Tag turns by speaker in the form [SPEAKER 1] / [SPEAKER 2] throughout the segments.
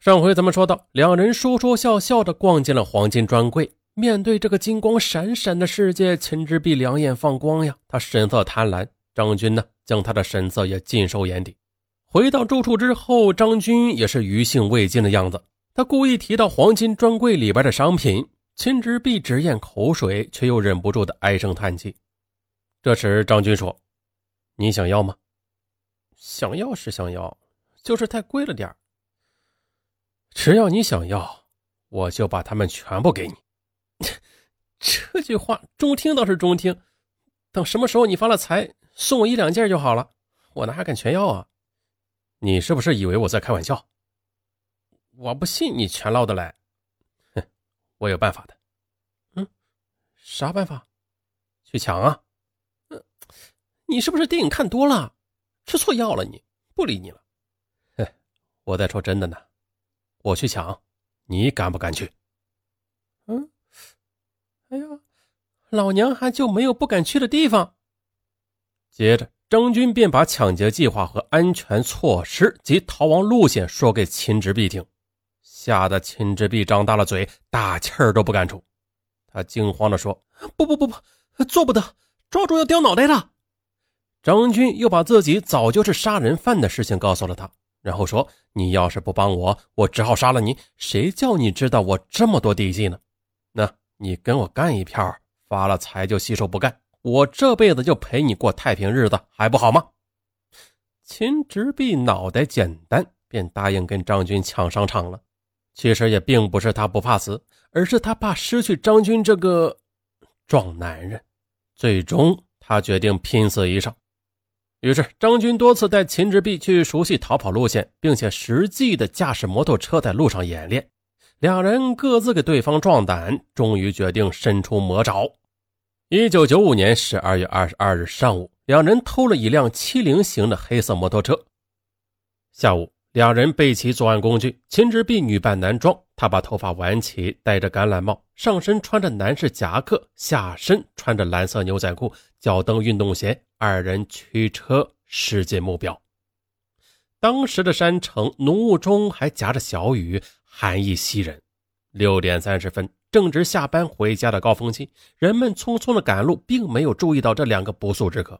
[SPEAKER 1] 上回咱们说到，两人说说笑笑的逛进了黄金专柜。面对这个金光闪闪的世界，秦之璧两眼放光呀，他神色贪婪。张军呢，将他的神色也尽收眼底。回到住处之后，张军也是余兴未尽的样子。他故意提到黄金专柜里边的商品，秦之璧直咽口水，却又忍不住的唉声叹气。这时，张军说：“你想要吗？
[SPEAKER 2] 想要是想要，就是太贵了点
[SPEAKER 1] 只要你想要，我就把它们全部给你。
[SPEAKER 2] 这句话中听倒是中听，等什么时候你发了财，送我一两件就好了，我哪还敢全要啊？
[SPEAKER 1] 你是不是以为我在开玩笑？
[SPEAKER 2] 我不信你全捞得来。
[SPEAKER 1] 哼，我有办法的。
[SPEAKER 2] 嗯，啥办法？
[SPEAKER 1] 去抢啊！
[SPEAKER 2] 嗯，你是不是电影看多了，吃错药了？你不理你了。
[SPEAKER 1] 哼，我在说真的呢。我去抢，你敢不敢去？
[SPEAKER 2] 嗯，哎呀，老娘还就没有不敢去的地方。
[SPEAKER 1] 接着，张军便把抢劫计划和安全措施及逃亡路线说给秦之碧听，吓得秦之碧张大了嘴，大气儿都不敢出。他惊慌地说：“
[SPEAKER 2] 不不不不，做不得，抓住要掉脑袋的。”
[SPEAKER 1] 张军又把自己早就是杀人犯的事情告诉了他。然后说：“你要是不帮我，我只好杀了你。谁叫你知道我这么多底细呢？那你跟我干一票，发了财就洗手不干，我这辈子就陪你过太平日子，还不好吗？”秦直弼脑袋简单，便答应跟张军抢商场了。其实也并不是他不怕死，而是他怕失去张军这个壮男人。最终，他决定拼死一场。于是，张军多次带秦之碧去熟悉逃跑路线，并且实际的驾驶摩托车在路上演练。两人各自给对方壮胆，终于决定伸出魔爪。一九九五年十二月二十二日上午，两人偷了一辆七零型的黑色摩托车。下午。两人备齐作案工具，秦之碧女扮男装，他把头发挽起，戴着橄榄帽，上身穿着男士夹克，下身穿着蓝色牛仔裤，脚蹬运动鞋，二人驱车驶进目标。当时的山城浓雾中还夹着小雨，寒意袭人。六点三十分，正值下班回家的高峰期，人们匆匆的赶路，并没有注意到这两个不速之客。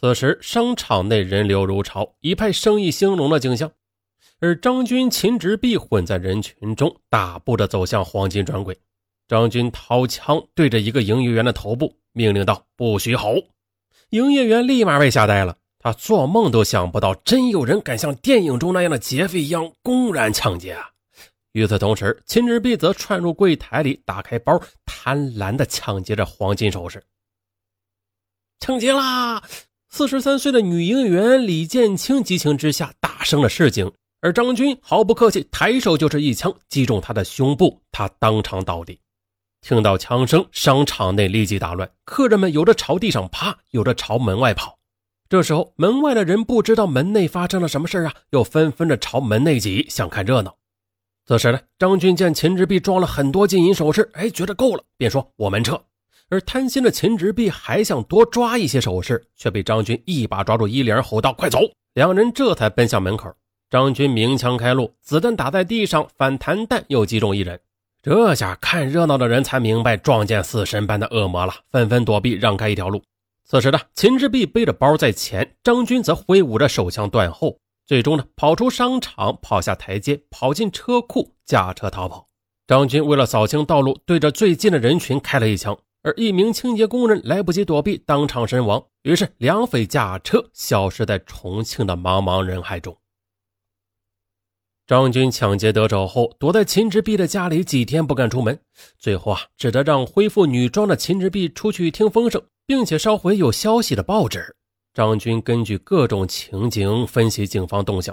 [SPEAKER 1] 此时，商场内人流如潮，一派生意兴隆的景象。而张军、秦直璧混在人群中，大步的走向黄金专柜。张军掏枪对着一个营业员的头部，命令道：“不许吼！”营业员立马被吓呆了，他做梦都想不到，真有人敢像电影中那样的劫匪一样公然抢劫啊！与此同时，秦直璧则窜入柜台里，打开包，贪婪的抢劫着黄金首饰。
[SPEAKER 2] 抢劫啦！四十三岁的女营业员李建清激情之下大声的示警，而张军毫不客气，抬手就是一枪击中他的胸部，他当场倒地。
[SPEAKER 1] 听到枪声，商场内立即大乱，客人们有的朝地上趴，有的朝门外跑。这时候，门外的人不知道门内发生了什么事啊，又纷纷的朝门内挤，想看热闹。此时呢，张军见秦志碧装了很多金银首饰，哎，觉得够了，便说：“我们撤。”而贪心的秦直弼还想多抓一些首饰，却被张军一把抓住衣领，吼道：“快走！”两人这才奔向门口。张军鸣枪开路，子弹打在地上，反弹弹又击中一人。这下看热闹的人才明白撞见死神般的恶魔了，纷纷躲避，让开一条路。此时呢，秦志碧背着包在前，张军则挥舞着手枪断后。最终呢，跑出商场，跑下台阶，跑进车库，驾车逃跑。张军为了扫清道路，对着最近的人群开了一枪。而一名清洁工人来不及躲避，当场身亡。于是，两匪驾车消失在重庆的茫茫人海中。张军抢劫得手后，躲在秦之璧的家里几天不敢出门，最后啊，只得让恢复女装的秦之璧出去听风声，并且烧毁有消息的报纸。张军根据各种情景分析警方动向，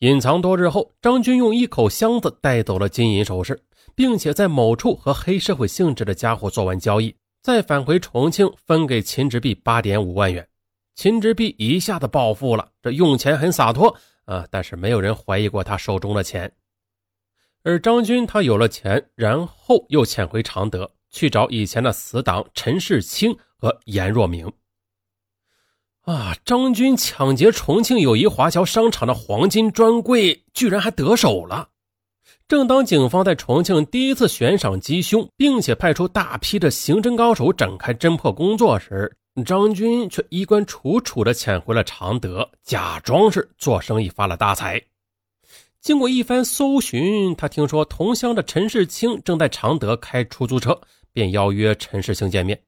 [SPEAKER 1] 隐藏多日后，张军用一口箱子带走了金银首饰。并且在某处和黑社会性质的家伙做完交易，再返回重庆分给秦直弼八点五万元。秦直弼一下子暴富了，这用钱很洒脱啊！但是没有人怀疑过他手中的钱。而张军他有了钱，然后又潜回常德去找以前的死党陈世清和严若明。啊！张军抢劫重庆友谊华侨商场的黄金专柜，居然还得手了。
[SPEAKER 2] 正当警方在重庆第一次悬赏缉凶，并且派出大批的刑侦高手展开侦破工作时，张军却衣冠楚楚地潜回了常德，假装是做生意发了大财。经过一番搜寻，他听说同乡的陈世清正在常德开出租车，便邀约陈世清见面。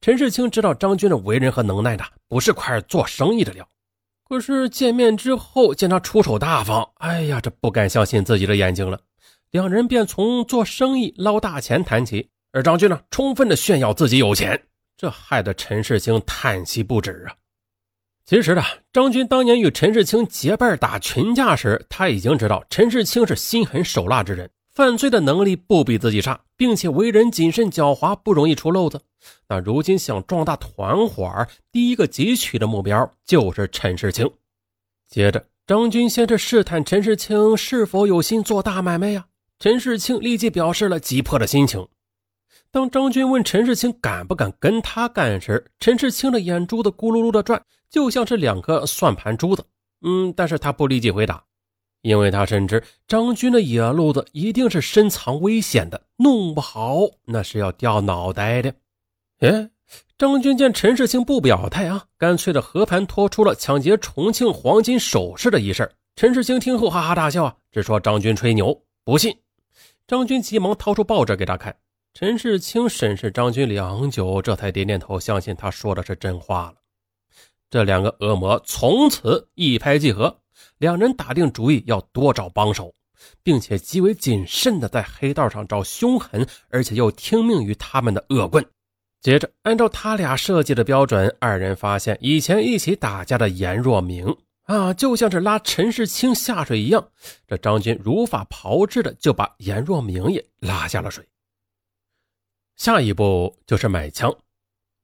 [SPEAKER 2] 陈世清知道张军的为人和能耐的，不是块做生意的料。可是见面之后，见他出手大方，哎呀，这不敢相信自己的眼睛了。两人便从做生意捞大钱谈起，而张军呢，充分的炫耀自己有钱，这害得陈世清叹息不止啊。其实呢，张军当年与陈世清结伴打群架时，他已经知道陈世清是心狠手辣之人，犯罪的能力不比自己差，并且为人谨慎狡猾，不容易出漏子。那如今想壮大团伙，第一个汲取的目标就是陈世清。接着，张军先是试探陈世清是否有心做大买卖呀。陈世清立即表示了急迫的心情。当张军问陈世清敢不敢跟他干时，陈世清的眼珠子咕噜噜的转，就像是两个算盘珠子。嗯，但是他不立即回答，因为他深知张军的野路子一定是深藏危险的，弄不好那是要掉脑袋的。哎，张军见陈世清不表态啊，干脆的和盘托出了抢劫重庆黄金首饰的一事。陈世清听后哈哈大笑啊，只说张军吹牛，不信。张军急忙掏出报纸给他看，陈世清审视张军良久，这才点点头，相信他说的是真话了。这两个恶魔从此一拍即合，两人打定主意要多找帮手，并且极为谨慎的在黑道上找凶狠而且又听命于他们的恶棍。接着，按照他俩设计的标准，二人发现以前一起打架的严若明。啊，就像是拉陈世清下水一样，这张军如法炮制的就把严若明也拉下了水。下一步就是买枪。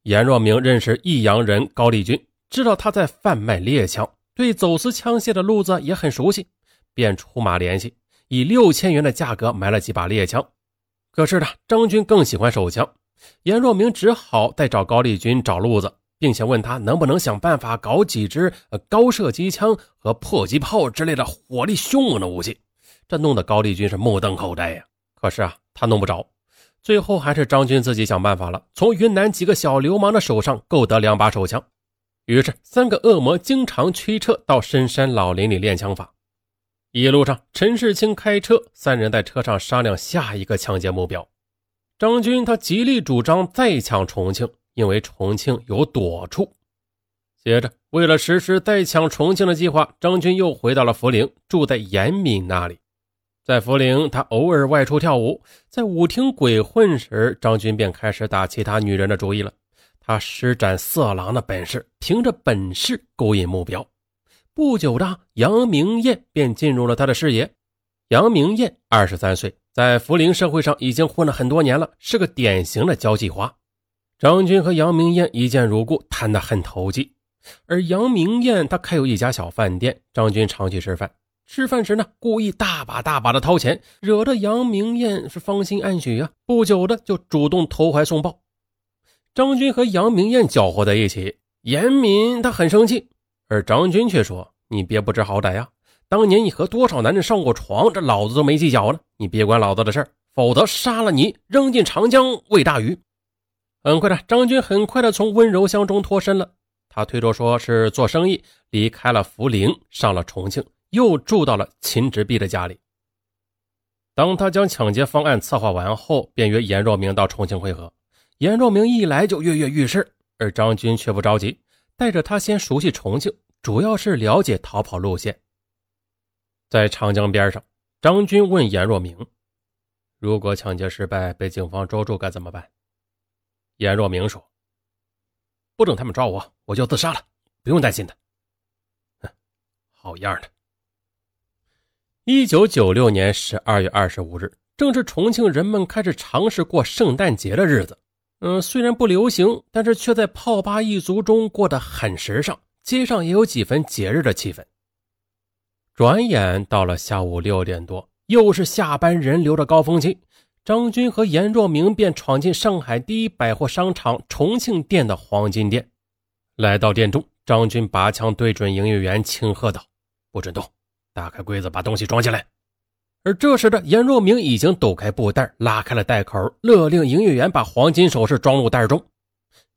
[SPEAKER 2] 严若明认识益阳人高丽军，知道他在贩卖猎枪，对走私枪械的路子也很熟悉，便出马联系，以六千元的价格买了几把猎枪。可是呢，张军更喜欢手枪，严若明只好再找高丽军找路子。并且问他能不能想办法搞几支高射机枪和迫击炮之类的火力凶猛的武器，这弄得高丽军是目瞪口呆呀。可是啊，他弄不着，最后还是张军自己想办法了，从云南几个小流氓的手上购得两把手枪。于是，三个恶魔经常驱车到深山老林里练枪法。一路上，陈世清开车，三人在车上商量下一个抢劫目标。张军他极力主张再抢重庆。因为重庆有躲处，接着为了实施再抢重庆的计划，张军又回到了涪陵，住在严敏那里。在涪陵，他偶尔外出跳舞，在舞厅鬼混时，张军便开始打其他女人的主意了。他施展色狼的本事，凭着本事勾引目标。不久的，杨明艳便进入了他的视野。杨明艳二十三岁，在涪陵社会上已经混了很多年了，是个典型的交际花。张军和杨明艳一见如故，谈得很投机。而杨明艳她开有一家小饭店，张军常去吃饭。吃饭时呢，故意大把大把的掏钱，惹得杨明艳是芳心暗许啊。不久的就主动投怀送抱。张军和杨明艳搅和在一起，严敏他很生气，而张军却说：“你别不知好歹呀！当年你和多少男人上过床，这老子都没计较了。你别管老子的事儿否则杀了你，扔进长江喂大鱼。”很快的，张军很快的从温柔乡中脱身了。他推脱说是做生意，离开了涪陵，上了重庆，又住到了秦直弼的家里。当他将抢劫方案策划完后，便约严若明到重庆会合。严若明一来就跃跃欲试，而张军却不着急，带着他先熟悉重庆，主要是了解逃跑路线。在长江边上，张军问严若明：“如果抢劫失败，被警方捉住该怎么办？”严若明说：“不等他们抓我，我就自杀了，不用担心的。”哼，好样的！一九九六年十二月二十五日，正是重庆人们开始尝试过圣诞节的日子。嗯，虽然不流行，但是却在泡吧一族中过得很时尚，街上也有几分节日的气氛。转眼到了下午六点多，又是下班人流的高峰期。张军和严若明便闯进上海第一百货商场重庆店的黄金店，来到店中，张军拔枪对准营业员，轻喝道：“不准动，打开柜子，把东西装进来。”而这时的严若明已经抖开布袋，拉开了袋口，勒令营业员把黄金首饰装入袋中。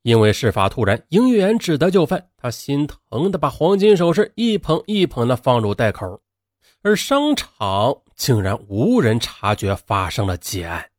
[SPEAKER 2] 因为事发突然，营业员只得就范，他心疼的把黄金首饰一捧一捧的放入袋口，而商场竟然无人察觉发生了劫案。